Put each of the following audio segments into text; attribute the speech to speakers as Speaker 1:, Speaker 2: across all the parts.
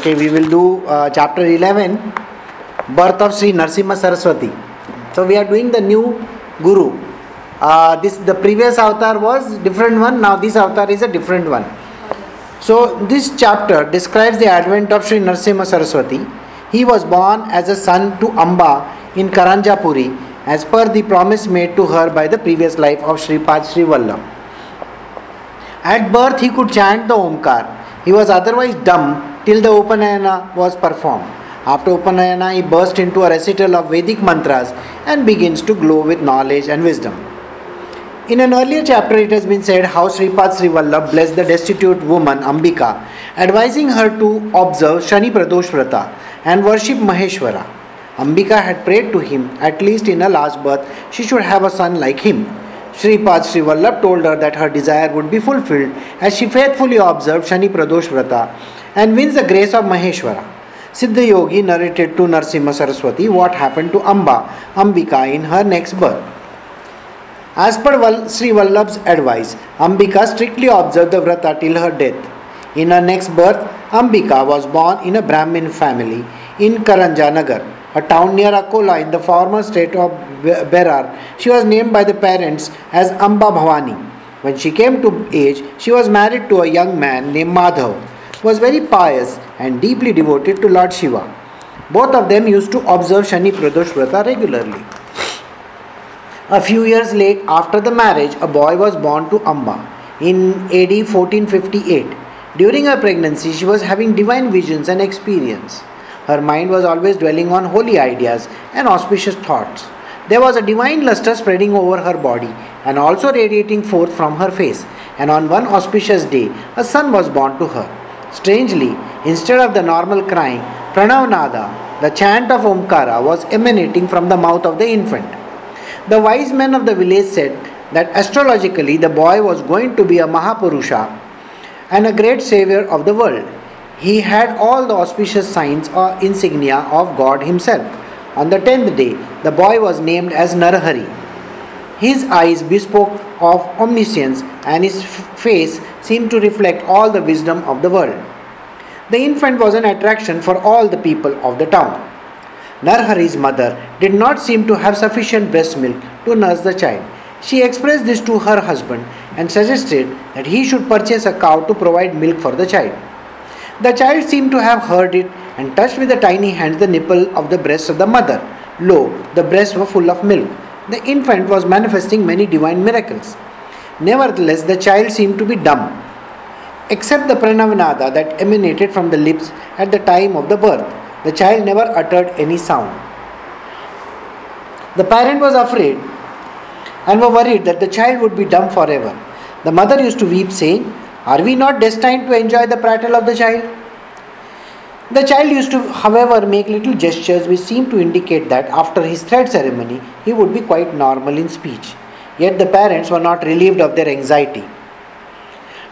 Speaker 1: Okay, we will do uh, chapter 11, birth of Sri Narsimha Saraswati. So we are doing the new Guru. Uh, this the previous avatar was different one. Now this avatar is a different one. So this chapter describes the advent of Sri Narsimha Saraswati. He was born as a son to Amba in Karanjapuri as per the promise made to her by the previous life of Sri Pad Sri Vallabh. At birth, he could chant the Omkar. He was otherwise dumb till the Upanayana was performed. After Upanayana, he burst into a recital of Vedic mantras and begins to glow with knowledge and wisdom. In an earlier chapter, it has been said how Sripad Sri Vallabh blessed the destitute woman Ambika, advising her to observe Shani Pradosh Vrata and worship Maheshwara. Ambika had prayed to him, at least in her last birth, she should have a son like him. Sripad Sri Vallabh told her that her desire would be fulfilled as she faithfully observed Shani Pradosh Vrata and wins the grace of Maheshwara. Siddha Yogi narrated to Narsimha Saraswati what happened to Amba, Ambika in her next birth. As per Sri Vallabh's advice, Ambika strictly observed the Vrata till her death. In her next birth, Ambika was born in a Brahmin family in Karanjanagar, a town near Akola in the former state of Be- Berar. She was named by the parents as Amba Bhavani. When she came to age, she was married to a young man named Madhav, was very pious and deeply devoted to Lord Shiva. Both of them used to observe Shani Pradosh Vrata regularly. A few years late after the marriage, a boy was born to Amba in AD 1458. During her pregnancy, she was having divine visions and experience. Her mind was always dwelling on holy ideas and auspicious thoughts. There was a divine luster spreading over her body and also radiating forth from her face. And on one auspicious day, a son was born to her. Strangely, instead of the normal crying, Pranavnada, the chant of Omkara, was emanating from the mouth of the infant. The wise men of the village said that astrologically the boy was going to be a Mahapurusha and a great savior of the world. He had all the auspicious signs or insignia of God Himself. On the tenth day, the boy was named as Narahari. His eyes bespoke of omniscience, and his face seemed to reflect all the wisdom of the world. The infant was an attraction for all the people of the town. Narhari's mother did not seem to have sufficient breast milk to nurse the child. She expressed this to her husband and suggested that he should purchase a cow to provide milk for the child. The child seemed to have heard it and touched with the tiny hands the nipple of the breast of the mother. Lo, the breasts were full of milk. The infant was manifesting many divine miracles. Nevertheless, the child seemed to be dumb, except the pranavanada that emanated from the lips at the time of the birth. The child never uttered any sound. The parent was afraid and were worried that the child would be dumb forever. The mother used to weep, saying, Are we not destined to enjoy the prattle of the child? The child used to, however, make little gestures which seemed to indicate that after his thread ceremony he would be quite normal in speech. Yet the parents were not relieved of their anxiety.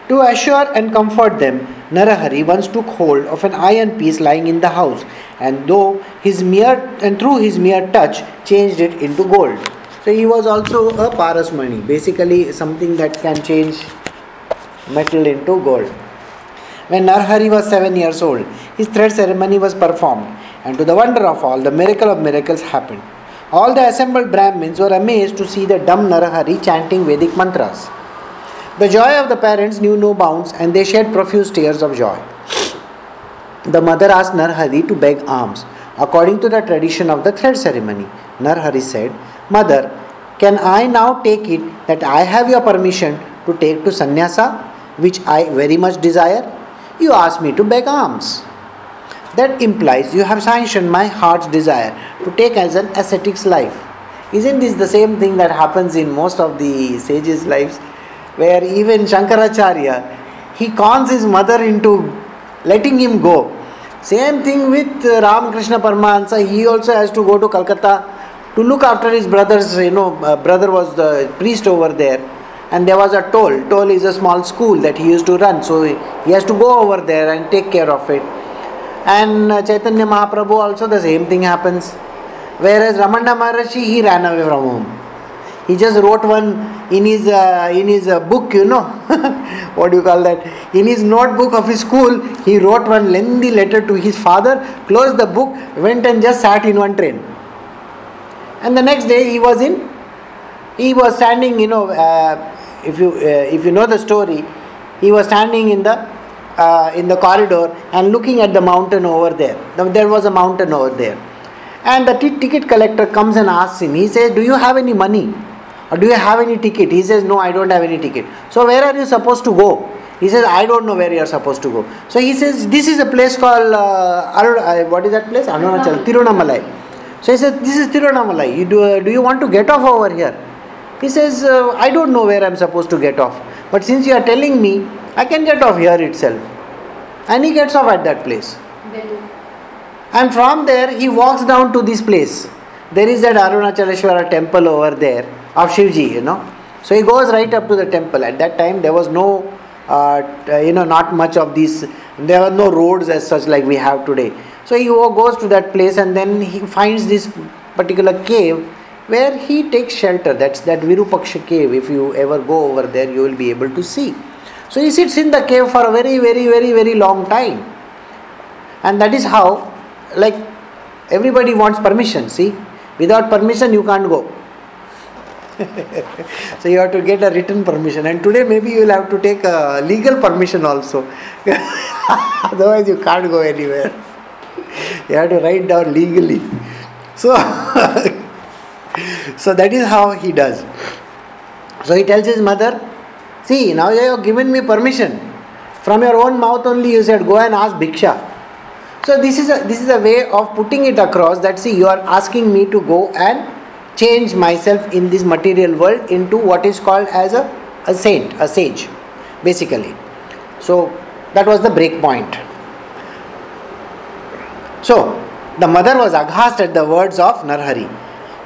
Speaker 1: To assure and comfort them, Narahari once took hold of an iron piece lying in the house, and though his mere and through his mere touch changed it into gold. So he was also a parasmani, basically something that can change metal into gold. When Narhari was seven years old, his thread ceremony was performed, and to the wonder of all, the miracle of miracles happened. All the assembled Brahmins were amazed to see the dumb Narahari chanting Vedic mantras. The joy of the parents knew no bounds, and they shed profuse tears of joy. The mother asked Narhari to beg alms. According to the tradition of the thread ceremony, Narhari said, Mother, can I now take it that I have your permission to take to sannyasa, which I very much desire? You ask me to beg alms. That implies you have sanctioned my heart's desire to take as an ascetic's life. Isn't this the same thing that happens in most of the sages' lives? Where even Shankaracharya, he cons his mother into letting him go. Same thing with Ramakrishna Paramahansa, he also has to go to Calcutta to look after his brothers. You know, uh, brother was the priest over there, and there was a toll. Toll is a small school that he used to run, so he has to go over there and take care of it. And uh, Chaitanya Mahaprabhu also the same thing happens. Whereas Ramana Maharshi, he ran away from home. He just wrote one in his uh, in his uh, book, you know, what do you call that? In his notebook of his school, he wrote one lengthy letter to his father, closed the book, went and just sat in one train. And the next day he was in, he was standing, you know, uh, if you uh, if you know the story, he was standing in the uh, in the corridor and looking at the mountain over there. There was a mountain over there. And the t- ticket collector comes and asks him, he says, Do you have any money? Or do you have any ticket? He says, No, I don't have any ticket. So, where are you supposed to go? He says, I don't know where you are supposed to go. So, he says, This is a place called, uh, uh, what is that place? Arunachal, Tirunamalai. So, he says, This is Tirunamalai. You do, uh, do you want to get off over here? He says, uh, I don't know where I am supposed to get off. But since you are telling me, I can get off here itself. And he gets off at that place. And from there, he walks down to this place. There is that Arunachaleshwara temple over there of Shivji, you know. So he goes right up to the temple. At that time, there was no, uh, you know, not much of these, there were no roads as such like we have today. So he goes to that place and then he finds this particular cave where he takes shelter. That's that Virupaksha cave. If you ever go over there, you will be able to see. So he sits in the cave for a very, very, very, very long time. And that is how, like, everybody wants permission. See, without permission, you can't go. so you have to get a written permission. And today, maybe you will have to take a legal permission also. Otherwise, you can't go anywhere. you have to write down legally. So, so that is how he does. So he tells his mother, See, now you have given me permission. From your own mouth only you said, go and ask Bhiksha. So this is a this is a way of putting it across that see you are asking me to go and change myself in this material world into what is called as a, a saint, a sage, basically. So that was the break point. So the mother was aghast at the words of Narhari.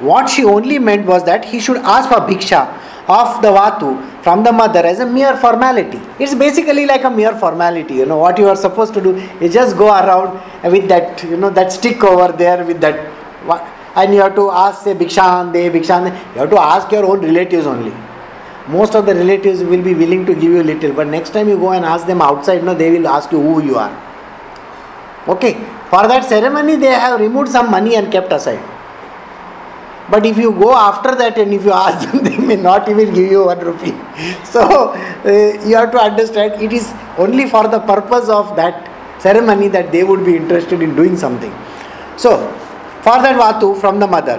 Speaker 1: What she only meant was that he should ask for bhiksha of the Vatu from the mother as a mere formality. It's basically like a mere formality. You know what you are supposed to do is just go around with that you know that stick over there with that, and you have to ask say Bhikshan de Bhikshan. You have to ask your own relatives only. Most of the relatives will be willing to give you little, but next time you go and ask them outside, no, they will ask you who you are. Okay, for that ceremony they have removed some money and kept aside. But if you go after that and if you ask them, they may not even give you one rupee. So uh, you have to understand it is only for the purpose of that ceremony that they would be interested in doing something. So, for that vatu from the mother,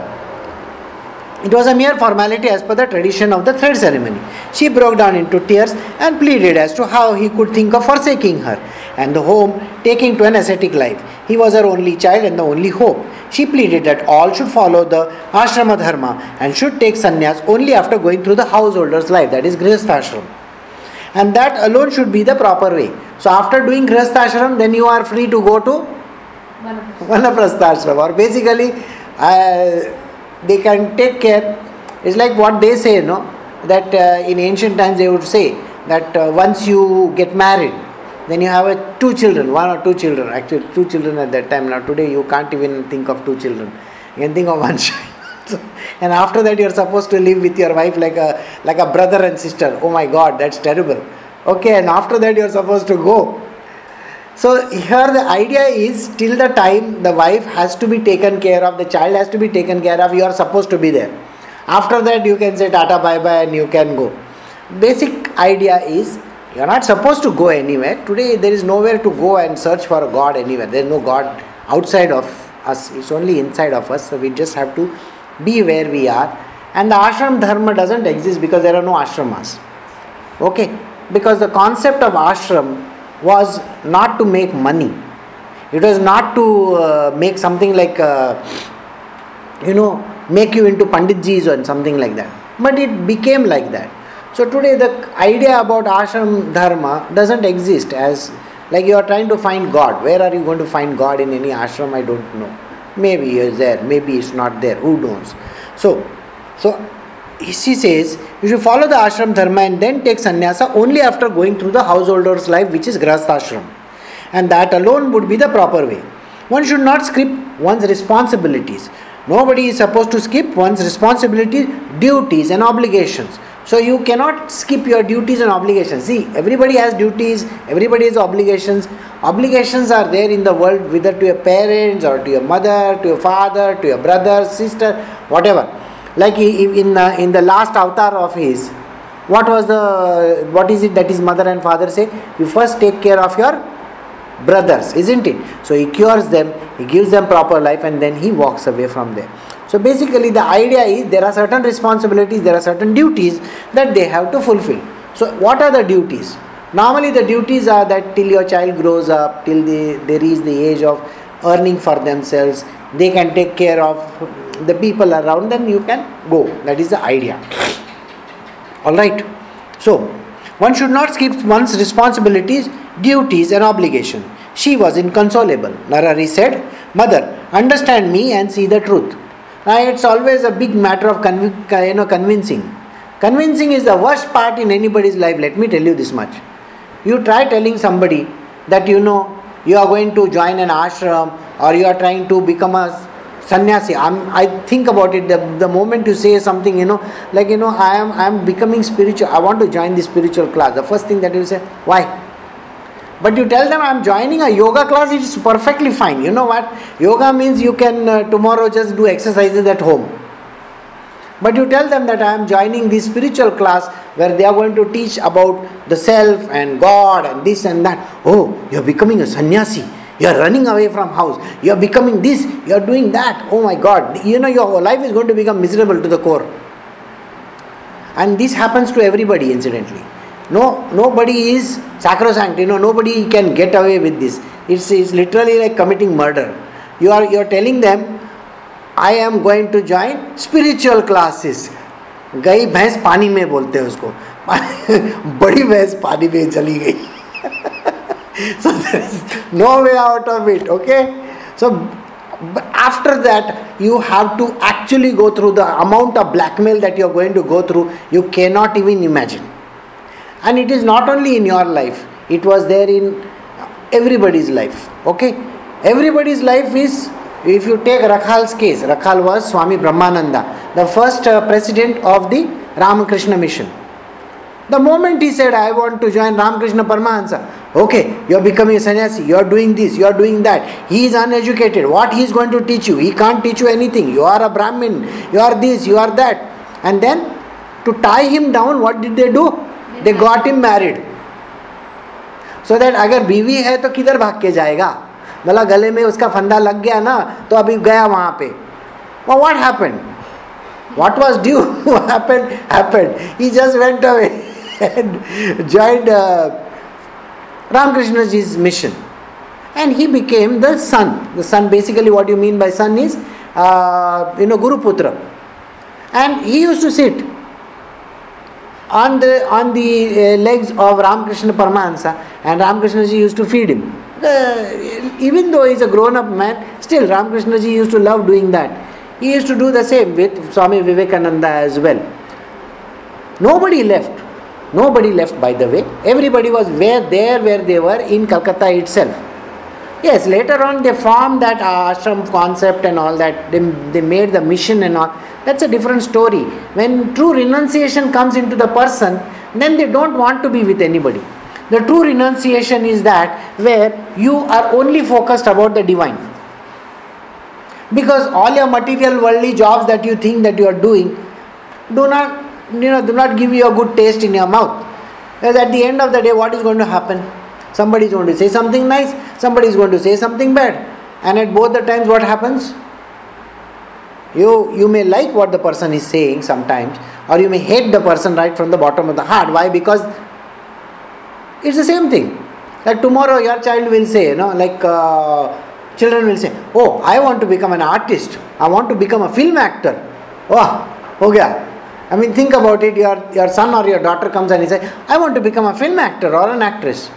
Speaker 1: it was a mere formality as per the tradition of the third ceremony. She broke down into tears and pleaded as to how he could think of forsaking her and the home, taking to an ascetic life. He was her only child and the only hope. She pleaded that all should follow the ashrama dharma and should take sannyas only after going through the householder's life, that is grihasthashram. And that alone should be the proper way. So after doing grihasthashram, then you are free to go to vanaprasthashram or basically uh, they can take care. It's like what they say, no? That uh, in ancient times they would say that uh, once you get married, then you have a, two children, one or two children. Actually, two children at that time. Now today you can't even think of two children. You can think of one child. and after that you are supposed to live with your wife like a like a brother and sister. Oh my God, that's terrible. Okay, and after that you are supposed to go so here the idea is till the time the wife has to be taken care of, the child has to be taken care of, you are supposed to be there. After that you can say tata bye bye and you can go. Basic idea is you are not supposed to go anywhere. Today there is nowhere to go and search for a God anywhere. There is no God outside of us. It's only inside of us. So we just have to be where we are. And the ashram dharma doesn't exist because there are no ashramas. Okay? Because the concept of ashram was not to make money. It was not to uh, make something like, uh, you know, make you into Panditjis or something like that. But it became like that. So today the idea about ashram dharma doesn't exist as like you are trying to find God. Where are you going to find God in any ashram? I don't know. Maybe is there, maybe it's not there. Who knows? So, so she says you should follow the ashram dharma and then take sannyasa only after going through the householder's life, which is grahasthashram. And that alone would be the proper way. One should not skip one's responsibilities Nobody is supposed to skip one's responsibilities, duties, and obligations. So you cannot skip your duties and obligations. See, everybody has duties, everybody has obligations. Obligations are there in the world, whether to your parents or to your mother, to your father, to your brother, sister, whatever. Like in the, in the last avatar of his, what was the what is it that his mother and father say? You first take care of your brothers, isn't it? So he cures them, he gives them proper life, and then he walks away from there. So basically, the idea is there are certain responsibilities, there are certain duties that they have to fulfill. So, what are the duties? Normally, the duties are that till your child grows up, till they, they reach the age of earning for themselves, they can take care of the people around, then you can go. That is the idea. Alright. So, one should not skip one's responsibilities, duties, and obligations. She was inconsolable. Narari said, Mother, understand me and see the truth. Now, it's always a big matter of conv- you know, convincing. Convincing is the worst part in anybody's life, let me tell you this much. You try telling somebody that you know you are going to join an ashram or you are trying to become a sannyasi I'm, i think about it the, the moment you say something you know like you know i am i am becoming spiritual i want to join the spiritual class the first thing that you say why but you tell them i'm joining a yoga class it's perfectly fine. You know what? Yoga means you can uh, tomorrow just do exercises at home. But you tell them that i am joining this spiritual class where they are going to teach about the self and god and this and that. Oh you're becoming a sannyasi. You are running away from house. You are becoming this. You are doing that. Oh my god. You know your whole life is going to become miserable to the core. And this happens to everybody incidentally no nobody is sacrosanct you know nobody can get away with this it's, it's literally like committing murder you are you are telling them i am going to join spiritual classes गई भैंस पानी में बोलते हैं उसको बड़ी भैंस पानी में चली गई so there is no way out of it okay so after that you have to actually go through the amount of blackmail that you are going to go through you cannot even imagine and it is not only in your life it was there in everybody's life okay everybody's life is if you take rakhal's case rakhal was swami brahmananda the first uh, president of the ramakrishna mission the moment he said, I want to join Ramakrishna Paramahansa, okay, you are becoming a sannyasi, you are doing this, you are doing that. He is uneducated. What he is going to teach you? He can't teach you anything. You are a Brahmin, you are this, you are that. And then to tie him down, what did they do? They got him married so that अगर बीवी है तो किधर भाग के जाएगा? भला गले में उसका फंदा लग गया ना तो अभी गया वहाँ पे। What happen what was due happen he just went away joined Ramakrishna जीज mission and he became the son the son basically what you mean by son is you know गुरुपुत्र and he used to sit on the on the uh, legs of Ramakrishna Paramahansa, and Ramakrishnaji used to feed him. Even though he's a grown-up man, still Ramakrishnaji used to love doing that. He used to do the same with Swami Vivekananda as well. Nobody left. Nobody left, by the way. Everybody was where there where they were in Calcutta itself. Yes, later on they formed that ashram concept and all that. They, they made the mission and all. That's a different story. When true renunciation comes into the person, then they don't want to be with anybody. The true renunciation is that where you are only focused about the divine. Because all your material worldly jobs that you think that you are doing do not you know, do not give you a good taste in your mouth. Because at the end of the day, what is going to happen? Somebody is going to say something nice, somebody is going to say something bad. And at both the times, what happens? You, you may like what the person is saying sometimes, or you may hate the person right from the bottom of the heart. Why? Because it's the same thing. Like tomorrow, your child will say, you know, like uh, children will say, Oh, I want to become an artist, I want to become a film actor. Oh, okay. I mean, think about it your, your son or your daughter comes and he says, I want to become a film actor or an actress.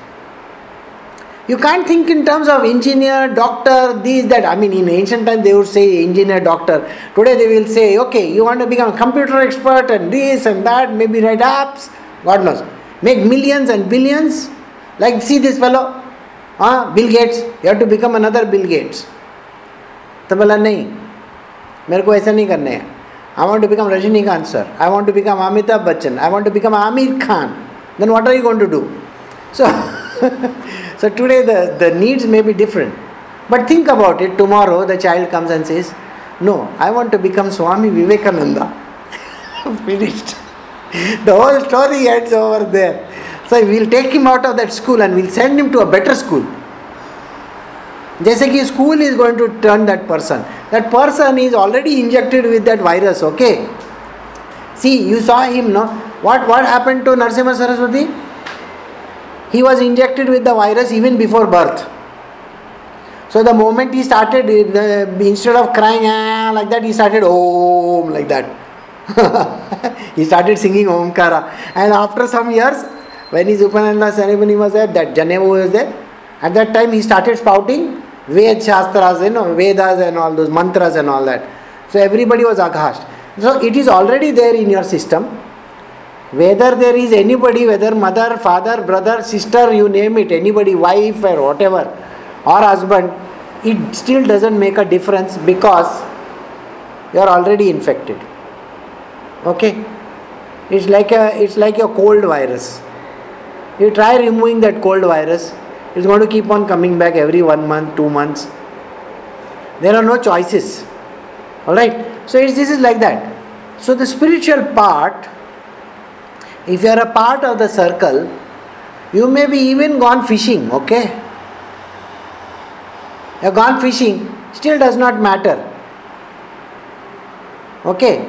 Speaker 1: You can't think in terms of engineer, doctor, these, that. I mean, in ancient times they would say engineer, doctor. Today they will say, okay, you want to become a computer expert and this and that, maybe write apps, God knows. Make millions and billions. Like, see this fellow, uh, Bill Gates, you have to become another Bill Gates. तो बोला नहीं मेरे को ऐसा नहीं करना है आई want to become Rajinikanth sir I want to become Amitabh Bachchan I want to become Aamir Khan then what are you going to do so so today the, the needs may be different. But think about it, tomorrow the child comes and says, No, I want to become Swami Vivekananda. Finished. The whole story ends over there. So we'll take him out of that school and we'll send him to a better school. जैसे कि school is going to turn that person that person is already injected with that virus okay C you saw him no what what happened to Narsimha Saraswati? he was injected with the virus even before birth. So the moment he started, instead of crying ah, like that, he started Om like that. he started singing Omkara. And after some years, when his Upanayana ceremony was there, that Janevu was there, at that time he started spouting Ved Shastras, you know, Vedas and all those mantras and all that. So everybody was aghast. So it is already there in your system. Whether there is anybody, whether mother, father, brother, sister, you name it, anybody, wife or whatever, or husband, it still doesn't make a difference because you are already infected. Okay? It's like a it's like a cold virus. You try removing that cold virus, it's going to keep on coming back every one month, two months. There are no choices. Alright? So this is like that. So the spiritual part, if you are a part of the circle, you may be even gone fishing, okay? You have gone fishing, still does not matter. Okay?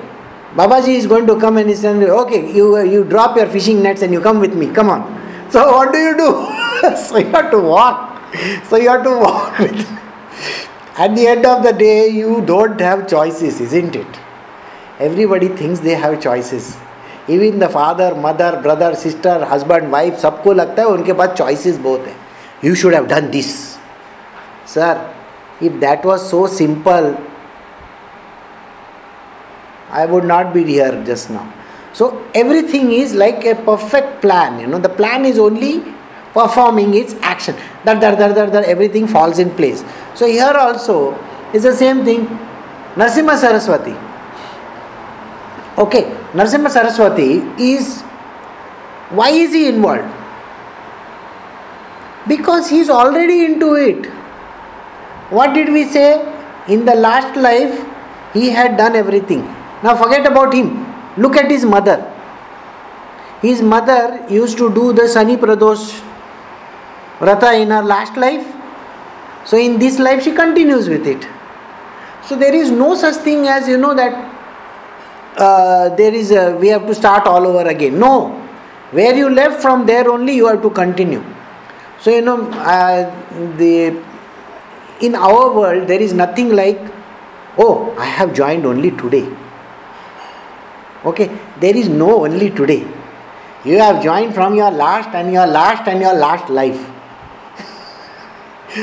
Speaker 1: Babaji is going to come and he's saying, okay, you, you drop your fishing nets and you come with me, come on. So what do you do? so you have to walk. So you have to walk with. At the end of the day, you don't have choices, isn't it? Everybody thinks they have choices. Even the father, mother, brother, sister, husband, wife, सबको लगता है उनके पास choices बहुत है. You should have done this. Sir, if that was so simple, I would not be here just now. So everything is like a perfect plan. You know, the plan is only performing its action. That, that, that, that, that everything falls in place. So here also is the same thing. Narsimha Saraswati. Okay, Narasimha Saraswati is why is he involved? Because he is already into it. What did we say? In the last life, he had done everything. Now forget about him. Look at his mother. His mother used to do the Sani Pradosh Vrata in her last life. So in this life she continues with it. So there is no such thing as you know that uh, there is a, we have to start all over again. No, where you left from there only you have to continue. So you know uh, the in our world there is nothing like oh I have joined only today. Okay, there is no only today. You have joined from your last and your last and your last life.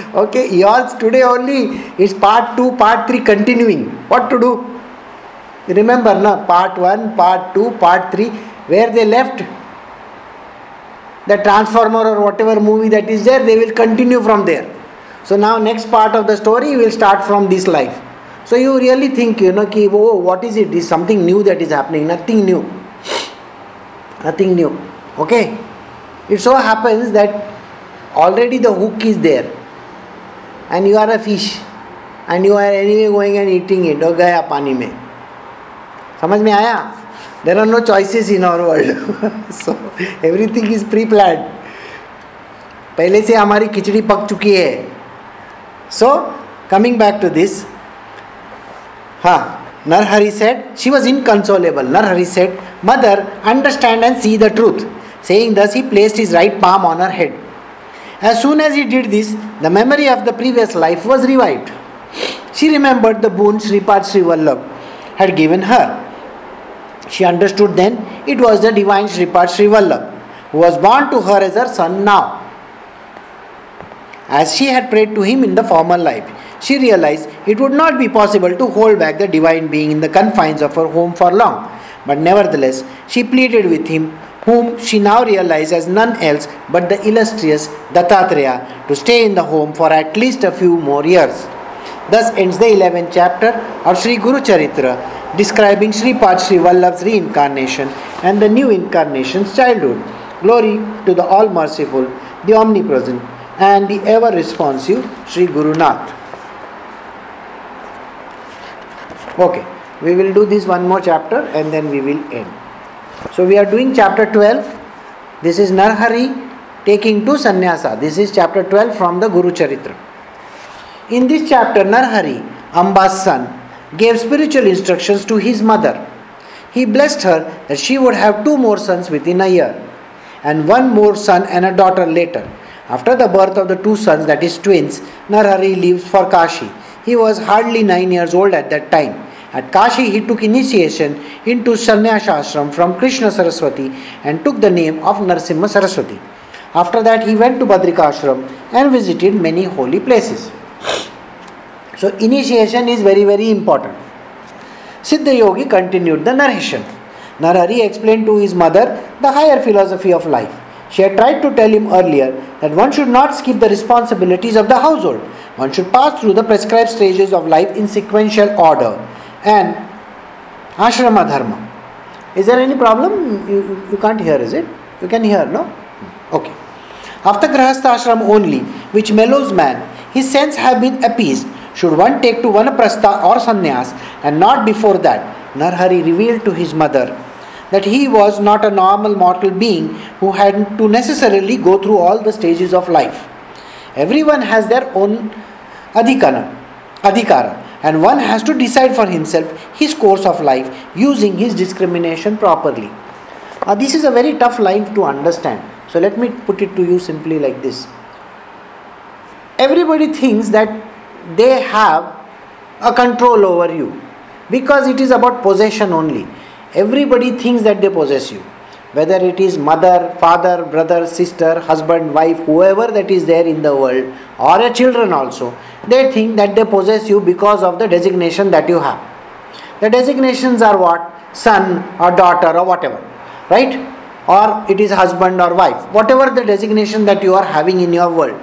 Speaker 1: okay, yours today only is part 2, part 3 continuing. What to do? Remember, na, part 1, part 2, part 3, where they left the transformer or whatever movie that is there, they will continue from there. So now next part of the story will start from this life. So you really think, you know, ki, oh, what is it? Is something new that is happening? Nothing new. Nothing new. Okay? It so happens that already the hook is there and you are a fish and you are anyway going and eating it. Oh, gaya pani. समझ में आया? There are no choices in our world so everything is pre planned पहले से हमारी खिचड़ी पक चुकी है। So coming back to this हाँ Narhari said she was inconsolable Narhari said mother understand and see the truth saying this he place is right palm on her head as soon as he did this the memory of the previous life was revive she remembered the bone Shripad Shri Vallabh had given her She understood then it was the divine Sripad Sri Vallabh who was born to her as her son now. As she had prayed to him in the former life, she realized it would not be possible to hold back the divine being in the confines of her home for long. But nevertheless, she pleaded with him, whom she now realized as none else but the illustrious Dattatreya, to stay in the home for at least a few more years. Thus ends the 11th chapter of Sri Guru Charitra, describing Sri Pad Vallabh's reincarnation and the new incarnation's childhood. Glory to the All Merciful, the Omnipresent, and the ever responsive Sri Guru Nath. Okay, we will do this one more chapter and then we will end. So, we are doing chapter 12. This is Narhari taking to sannyasa. This is chapter 12 from the Guru Charitra. In this chapter, Narhari, Amba's son, gave spiritual instructions to his mother. He blessed her that she would have two more sons within a year, and one more son and a daughter later. After the birth of the two sons, that is twins, Narhari leaves for Kashi. He was hardly nine years old at that time. At Kashi, he took initiation into Sannyasa ashram from Krishna Saraswati and took the name of Narsimha Saraswati. After that, he went to Badrika ashram and visited many holy places. So, initiation is very, very important. Siddha Yogi continued the narration. Narhari explained to his mother the higher philosophy of life. She had tried to tell him earlier that one should not skip the responsibilities of the household. One should pass through the prescribed stages of life in sequential order and ashrama dharma. Is there any problem? You, you can't hear, is it? You can hear, no? Okay. After Grahastha ashram only, which mellows man, his sense have been appeased should one take to vanaprastha or sannyas and not before that, Narhari revealed to his mother that he was not a normal mortal being who had to necessarily go through all the stages of life. Everyone has their own adhikana, adhikara, and one has to decide for himself his course of life using his discrimination properly. Uh, this is a very tough line to understand. So let me put it to you simply like this. Everybody thinks that they have a control over you because it is about possession only. Everybody thinks that they possess you. Whether it is mother, father, brother, sister, husband, wife, whoever that is there in the world, or a children also, they think that they possess you because of the designation that you have. The designations are what? Son or daughter or whatever, right? Or it is husband or wife, whatever the designation that you are having in your world.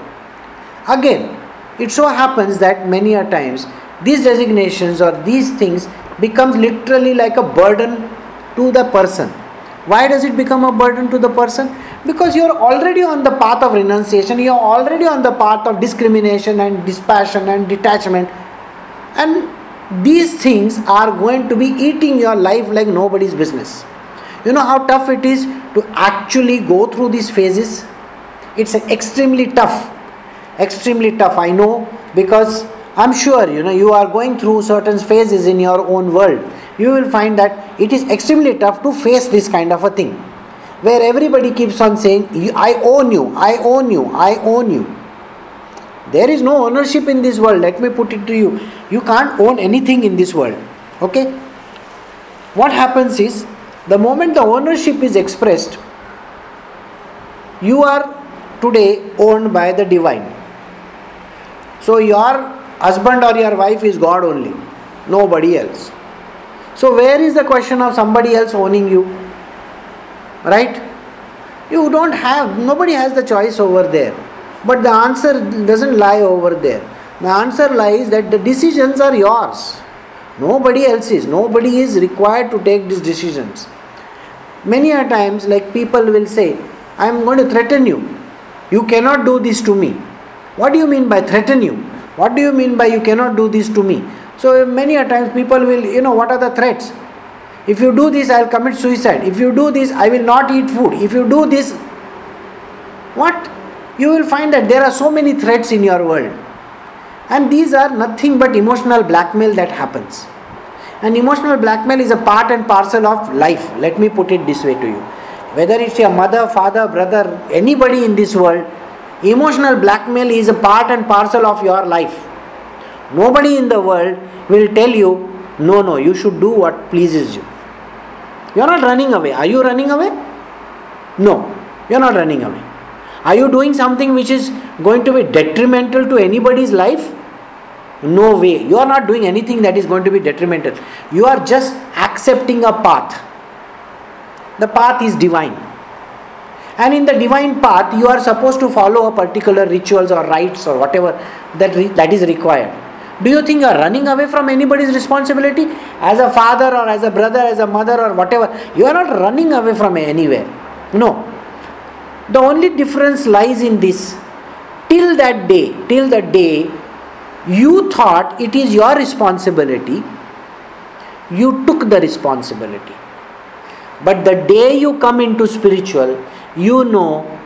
Speaker 1: Again, it so happens that many a times these designations or these things becomes literally like a burden to the person. Why does it become a burden to the person? Because you are already on the path of renunciation, you are already on the path of discrimination and dispassion and detachment. And these things are going to be eating your life like nobody's business. You know how tough it is to actually go through these phases? It's extremely tough extremely tough i know because i'm sure you know you are going through certain phases in your own world. You will find that it is extremely tough to face this kind of a thing where everybody keeps on saying i own you i own you i own you. There is no ownership in this world. Let me put it to you. You can't own anything in this world okay? What happens is the moment the ownership is expressed you are today owned by the divine so your husband or your wife is God only, nobody else. So where is the question of somebody else owning you? Right? You don't have, nobody has the choice over there. But the answer doesn't lie over there. The answer lies that the decisions are yours. Nobody else is. Nobody is required to take these decisions. Many a times, like people will say, I am going to threaten you. You cannot do this to me. What do you mean by threaten you? What do you mean by you cannot do this to me? So many a times people will, you know, what are the threats? If you do this, I'll commit suicide. If you do this, I will not eat food. If you do this, what? You will find that there are so many threats in your world. And these are nothing but emotional blackmail that happens. And emotional blackmail is a part and parcel of life. Let me put it this way to you. Whether it's your mother, father, brother, anybody in this world, Emotional blackmail is a part and parcel of your life. Nobody in the world will tell you, no, no, you should do what pleases you. You are not running away. Are you running away? No, you are not running away. Are you doing something which is going to be detrimental to anybody's life? No way. You are not doing anything that is going to be detrimental. You are just accepting a path. The path is divine and in the divine path you are supposed to follow a particular rituals or rites or whatever that, re- that is required Do you think you are running away from anybody's responsibility? As a father or as a brother, as a mother or whatever, you are not running away from anywhere. No. The only difference lies in this. Till that day, till that day, you thought it is your responsibility, you took the responsibility. But the day you come into spiritual, you know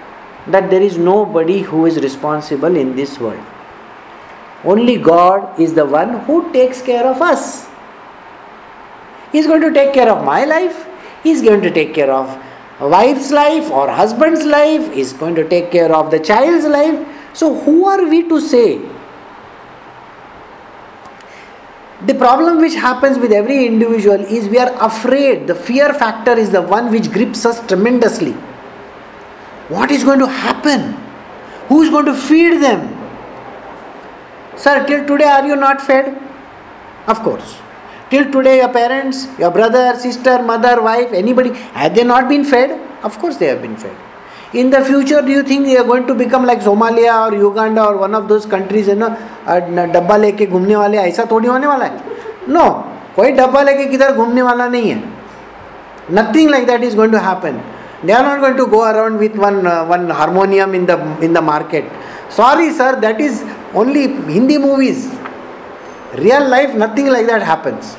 Speaker 1: that there is nobody who is responsible in this world. Only God is the one who takes care of us. He is going to take care of my life, He is going to take care of wife's life or husband's life, He is going to take care of the child's life. So, who are we to say? The problem which happens with every individual is we are afraid. The fear factor is the one which grips us tremendously What is going to happen? Who is going to feed them? Sir, till today are you not fed? Of course. Till today, your parents, your brother, sister, mother, wife, anybody, have they not been fed? Of course, they have been fed. In the future, do you think they are going to become like Somalia or Uganda or one of those countries, you know, डब्बा लेके घूमने वाले ऐसा थोड़ी होने वाला है no no, कोई डब्बा लेके किधर घूमने वाला नहीं है nothing like that is going to happen they are not going to go around with one uh, one harmonium in the in the market. Sorry sir that is only hindi movies. Real life nothing like that happens.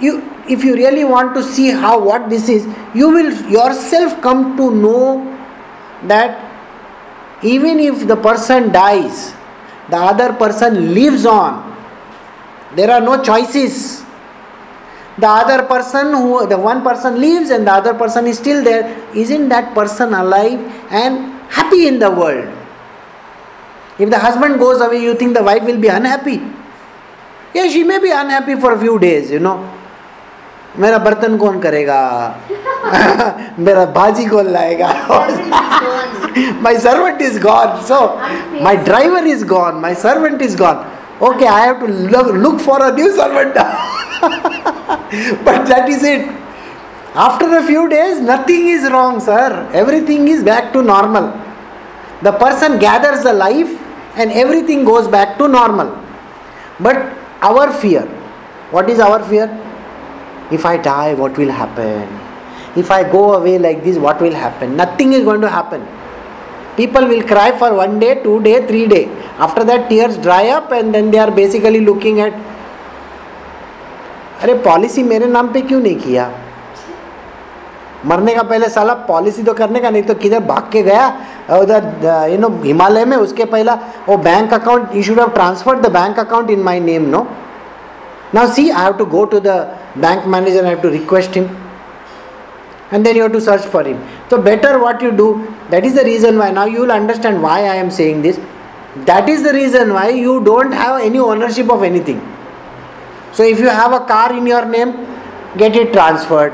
Speaker 1: You if you really want to see how what this is you will yourself come to know that even if the person dies the other person lives on there are no choices the other person who the one person leaves and the other person is still there isn't that person alive and happy in the world if the husband goes away you think the wife will be unhappy yeah she may be unhappy for a few days you know मेरा बर्तन कौन करेगा मेरा भाजी कौन लाएगा my servant is gone so my driver is gone my servant is gone okay i have to look, look for a new servant but that is it. After a few days, nothing is wrong, sir. Everything is back to normal. The person gathers the life and everything goes back to normal. But our fear, what is our fear? If I die, what will happen? If I go away like this, what will happen? Nothing is going to happen. People will cry for one day, two day, three day. After that, tears dry up, and then they are basically looking at अरे policy मेरे नाम पे क्यों नहीं किया? मरने का पहले साला पॉलिसी तो करने का, नहीं तो किधर भाग के गया? उधर यू नो हिमालय में उसके पहला वो bank account you should have transferred the bank account in my name no now see I have to go to the bank manager I have to request him and then you have to search for him तो better what you do that is the reason why now you will understand why I am saying this that is the reason why you don't have any ownership of anything so if you have a car in your name, get it transferred.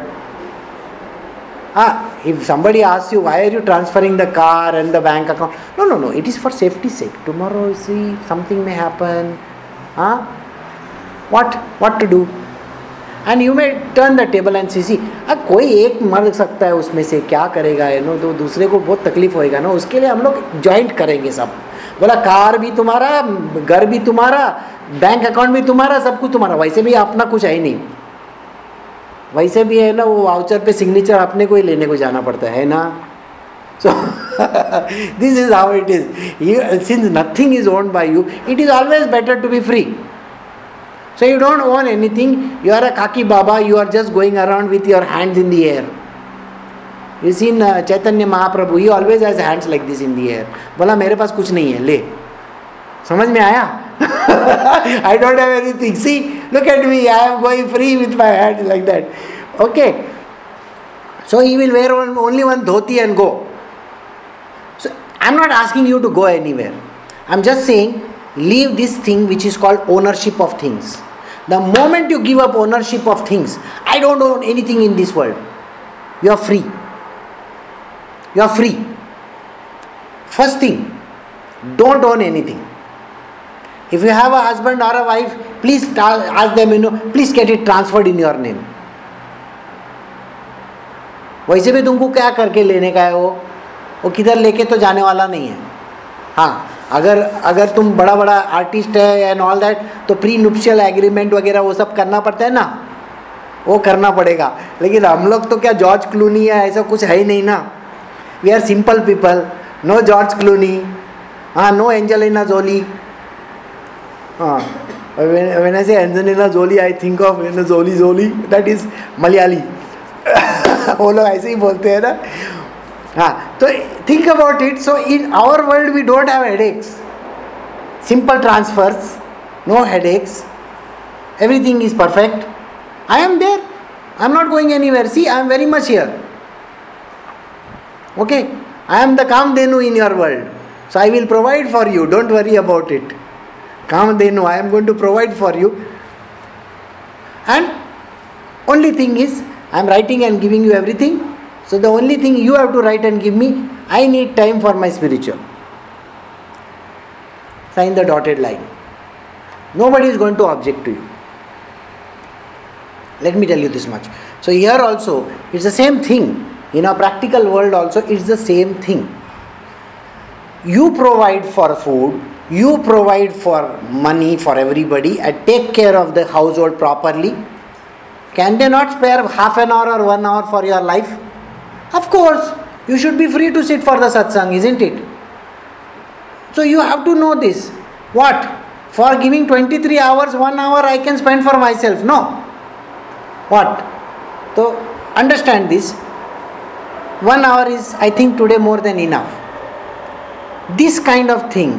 Speaker 1: Ah, if somebody asks you why are you transferring the car and the bank account, no, no, no, it is for safety sake. Tomorrow, see, something may happen. Ah, what, what to do? And you may turn the table and see see अब कोई एक मर सकता है उसमें से क्या करेगा यू नो तो दूसरे को बहुत तकलीफ होएगा ना उसके लिए हम लोग ज्वाइंट करेंगे सब बोला कार भी तुम्हारा घर भी तुम्हारा बैंक अकाउंट भी तुम्हारा सब कुछ तुम्हारा। वैसे भी अपना कुछ है ही नहीं। वैसे भी है ना वो वाउचर पे सिग्नेचर अपने को ही लेने को जाना पड़ता है ना? So this is how it is you since nothing is owned by you it is always better to be free So you don't own anything, you are a kaki baba, you are just going around with your hands in the air. You seen Chaitanya Mahaprabhu he always has hands like this in the air बोला मेरे पास कुछ नहीं है ले समझ में आया I don't have anything see look at me I am going free with my hand like that okay so he will wear only one dhoti and go so I am not asking you to go anywhere I am just saying leave this thing which is called ownership of things the moment you give up ownership of things I don't don't anything in this world you are free You are free. First thing, don't own anything. If you have a husband or a wife, please ask them, you please get it transferred in your name. वैसे भी तुमको क्या करके लेने का है वो वो किधर लेके तो जाने वाला नहीं है हाँ अगर अगर तुम बड़ा बड़ा आर्टिस्ट है एंड ऑल दैट तो प्री नुप्शियल एग्रीमेंट वगैरह वो सब करना पड़ता है ना वो करना पड़ेगा लेकिन हम लोग तो क्या जॉर्ज क्लूनी है ऐसा कुछ है ही नहीं ना we are simple people know George Clooney हाँ नो एंजेलिना जोली हाँ when I say Angelina Jolie, I think of you know, Jolie Jolie. That is Malayali वो लोग ऐसे ही बोलते हैं ना हाँ तो think about it so in our world we don't have headaches simple transverse no headaches everything is perfect. I am there. I am not going anywhere. See, I am very much here. Okay? I am the Kamdhenu in your world. So I will provide for you. Don't worry about it. Kamdhenu, I am going to provide for you. And only thing is, I am writing and giving you everything. So the only thing you have to write and give me, I need time for my spiritual. Sign the dotted line. Nobody is going to object to you. Let me tell you this much. So here also, it's the same thing. In a practical world also, it's the same thing. You provide for food, you provide for money for everybody and take care of the household properly. Can they not spare half an hour or one hour for your life? Of course, you should be free to sit for the satsang, isn't it? So you have to know this. What? For giving 23 hours, one hour I can spend for myself. No. What? So understand this One hour is, I think, today more than enough. This kind of thing,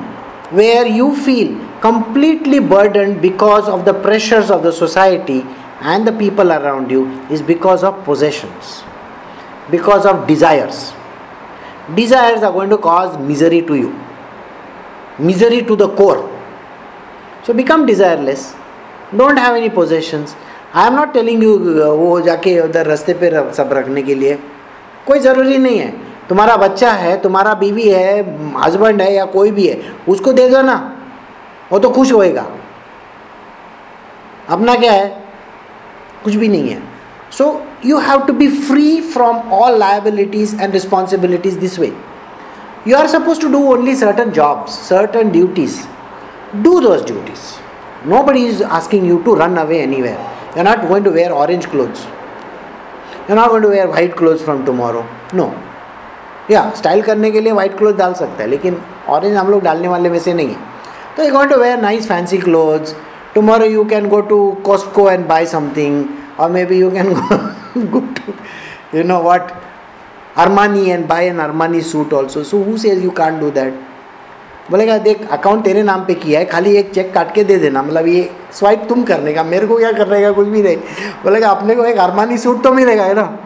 Speaker 1: where you feel completely burdened because of the pressures of the society and the people around you, is because of possessions, because of desires. Desires are going to cause misery to you, misery to the core. So become desireless. Don't have any possessions. I am not telling you वो जाके उधर रास्ते पे सब रखने के लिए कोई ज़रूरी नहीं है। तुम्हारा बच्चा है, तुम्हारा बीवी है हस्बैंड है या कोई भी है, उसको दे दो ना। वो तो खुश होएगा। अपना क्या है? कुछ भी नहीं है। So you have to be free from all liabilities and responsibilities this way you are suppose to do only certain jobs certain duties do those duties nobody is asking you to run away anywhere you are not going to wear orange clothes you not going to wear white clothes from tomorrow no या style करने के लिए white cloth डाल सकता है, लेकिन orange हम लोग डालने वाले में से नहीं है। तो you want to wear nice fancy clothes tomorrow you can go to Costco and buy something और maybe you can go to you know what Armani and buy an Armani suit also so who says you can do that बोलेगा देख account तेरे नाम पे किया है खाली एक चेक काट के दे देना मतलब ये स्वाइप तुम करने का मेरे को क्या करने का कुछ भी नहीं। बोलेगा अपने को एक अरमानी सूट तो मिलेगा है ना?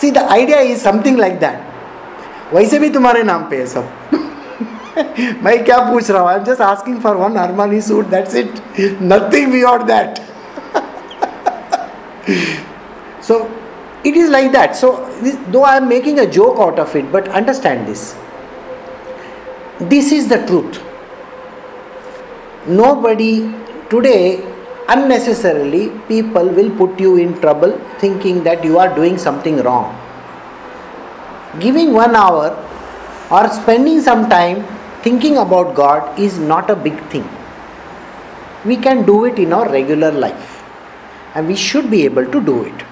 Speaker 1: See the idea is something like that वैसे भी तुम्हारे नाम पे है सब। मैं क्या पूछ रहा हूँ I am just asking for one Armani suit that's it nothing beyond that so is like that. So this, though i am making a joke out of it but understand this. This is the truth. Nobody today unnecessarily people will put you in trouble thinking that you are doing something wrong. Giving one hour or spending some time thinking about god is not a big thing. We can do it in our regular life and we should be able to do it.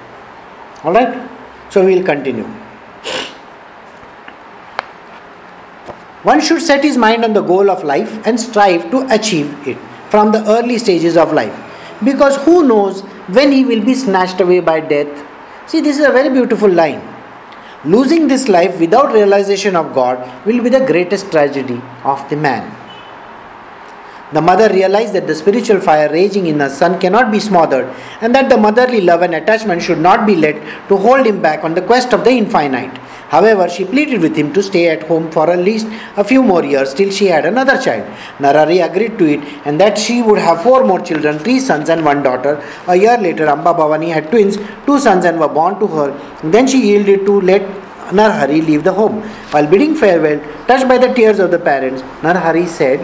Speaker 1: All right? So we will continue one should set his mind on the goal of life and strive to achieve it from the early stages of life. Because who knows when he will be snatched away by death? See this is a very beautiful line. Losing this life without realization of god will be the greatest tragedy of the man. The mother realized that the spiritual fire raging in her son cannot be smothered, and that the motherly love and attachment should not be let to hold him back on the quest of the infinite. However, she pleaded with him to stay at home for at least a few more years till she had another child. Narhari agreed to it, and that she would have four more children three sons and one daughter. A year later, Amba Bhavani had twins, two sons, and were born to her. Then she yielded to let Narhari leave the home. While bidding farewell, touched by the tears of the parents, Narhari said,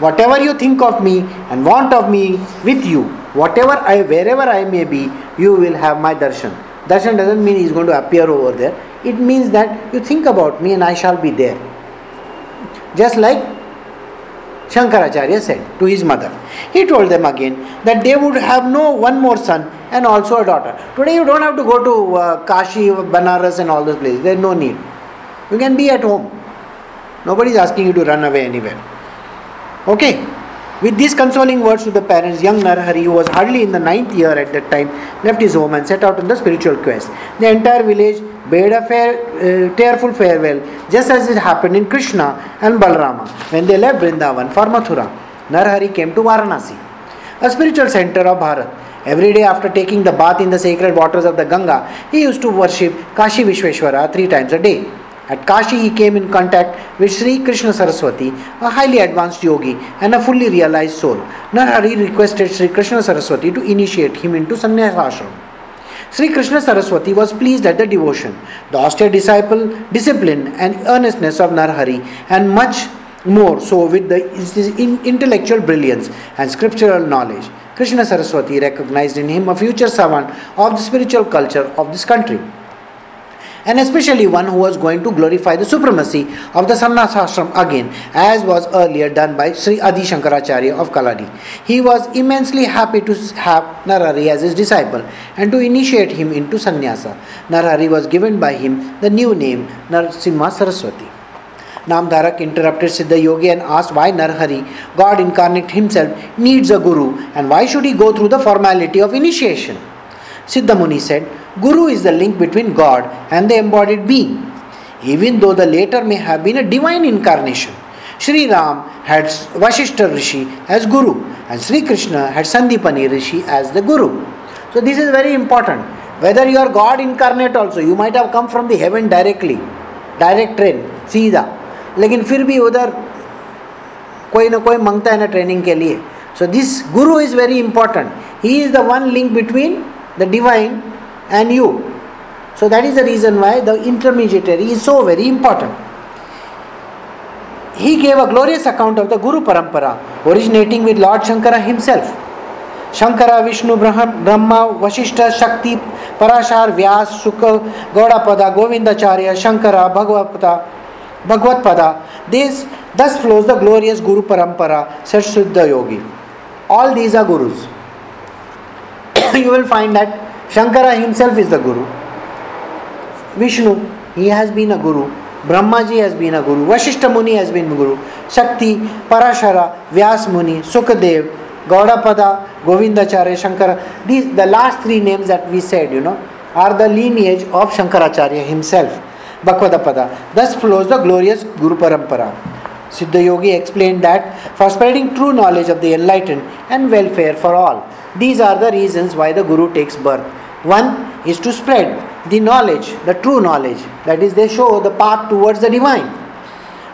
Speaker 1: whatever you think of me and want of me with you, whatever I, wherever I may be, you will have my darshan. Darshan doesn't mean he's going to appear over there. It means that you think about me and I shall be there. Just like Shankaracharya said to his mother. He told them again that they would have no one more son and also a daughter. Today you don't have to go to uh, Kashi, Banaras, and all those places. There's no need. You can be at home. Nobody is asking you to run away anywhere. Okay. With these consoling words to the parents, young Narhari, who was hardly in the ninth year at that time, left his home and set out on the spiritual quest. The entire village bade a fair, uh, tearful farewell, just as it happened in Krishna and Balarama when they left Vrindavan for Mathura. Narhari came to Varanasi, a spiritual center of Bharat. Every day after taking the bath in the sacred waters of the Ganga, he used to worship Kashi Vishweshwara three times a day. At Kashi, he came in contact with Sri Krishna Saraswati, a highly advanced yogi and a fully realized soul. Narhari requested Sri Krishna Saraswati to initiate him into sannyas ashram. Sri Krishna Saraswati was pleased at the devotion, the austere disciple, discipline, and earnestness of Narhari, and much more so with the intellectual brilliance and scriptural knowledge. Krishna Saraswati recognized in him a future servant of the spiritual culture of this country and especially one who was going to glorify the supremacy of the sannyasashram again, as was earlier done by Sri Adi Shankaracharya of Kaladi. He was immensely happy to have Narhari as his disciple and to initiate him into sannyasa. Narhari was given by him the new name Narsimha Saraswati. Namdharak interrupted Siddha Yogi and asked why Narhari, God incarnate himself, needs a guru and why should he go through the formality of initiation. Siddha Muni said, Guru is the link between God and the embodied being, even though the latter may have been a divine incarnation. Sri Ram had Vashishta Rishi as Guru, and Sri Krishna had Sandipani Rishi as the Guru. So, this is very important. Whether you are God incarnate also, you might have come from the heaven directly, direct train, सीधा लेकिन फिर भी उधर कोई ना कोई मांगता है ना ट्रेनिंग के लिए so this Guru is very important he is the one link between the divine and you. So that is the reason why the intermediary is so very important. He gave a glorious account of the Guru Parampara, originating with Lord Shankara himself. Shankara, Vishnu, Brahma, Vashishta, Shakti, Parashar, Vyas, Sukha, Gaudapada, Govindacharya, Shankara, Bhagavapada, Bhagavad This thus flows the glorious Guru Parampara, said Yogi. All these are gurus. you will find that Shankara himself is the Guru. Vishnu, he has been a Guru. Brahmaji has been a Guru. Vashishta Muni has been a Guru. Shakti, Parashara, Vyas Muni, Sukadev, Gaudapada, Govindacharya, Shankara. These, the last three names that we said, you know, are the lineage of Shankaracharya himself. Bhagavatpada. Thus flows the glorious Guru Parampara. Siddha Yogi explained that for spreading true knowledge of the enlightened and welfare for all. These are the reasons why the Guru takes birth. One is to spread the knowledge, the true knowledge, that is, they show the path towards the divine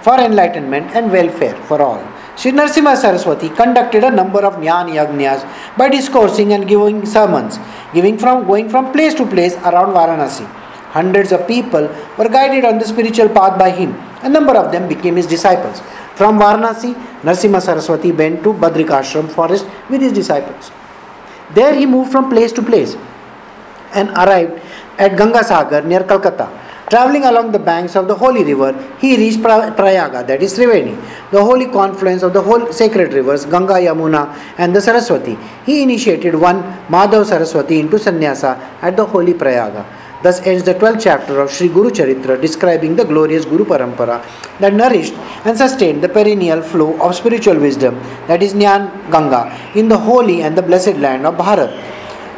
Speaker 1: for enlightenment and welfare for all. Sri Narsimha Saraswati conducted a number of Jnana Yagnyas by discoursing and giving sermons, giving from going from place to place around Varanasi. Hundreds of people were guided on the spiritual path by him. A number of them became his disciples. From Varanasi, Narsimha Saraswati went to Badrikashram forest with his disciples. There he moved from place to place and arrived at Ganga Sagar near Calcutta. Traveling along the banks of the holy river, he reached Prayaga, that is Triveni, the holy confluence of the whole sacred rivers Ganga, Yamuna, and the Saraswati. He initiated one Madhav Saraswati into sannyasa at the holy Prayaga. Thus ends the 12th chapter of Sri Guru Charitra describing the glorious Guru Parampara that nourished and sustained the perennial flow of spiritual wisdom that is Nyan Ganga in the holy and the blessed land of Bharat.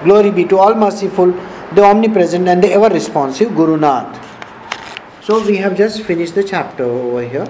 Speaker 1: Glory be to all merciful the omnipresent and the ever responsive Guru Nath. So we have just finished the chapter over here.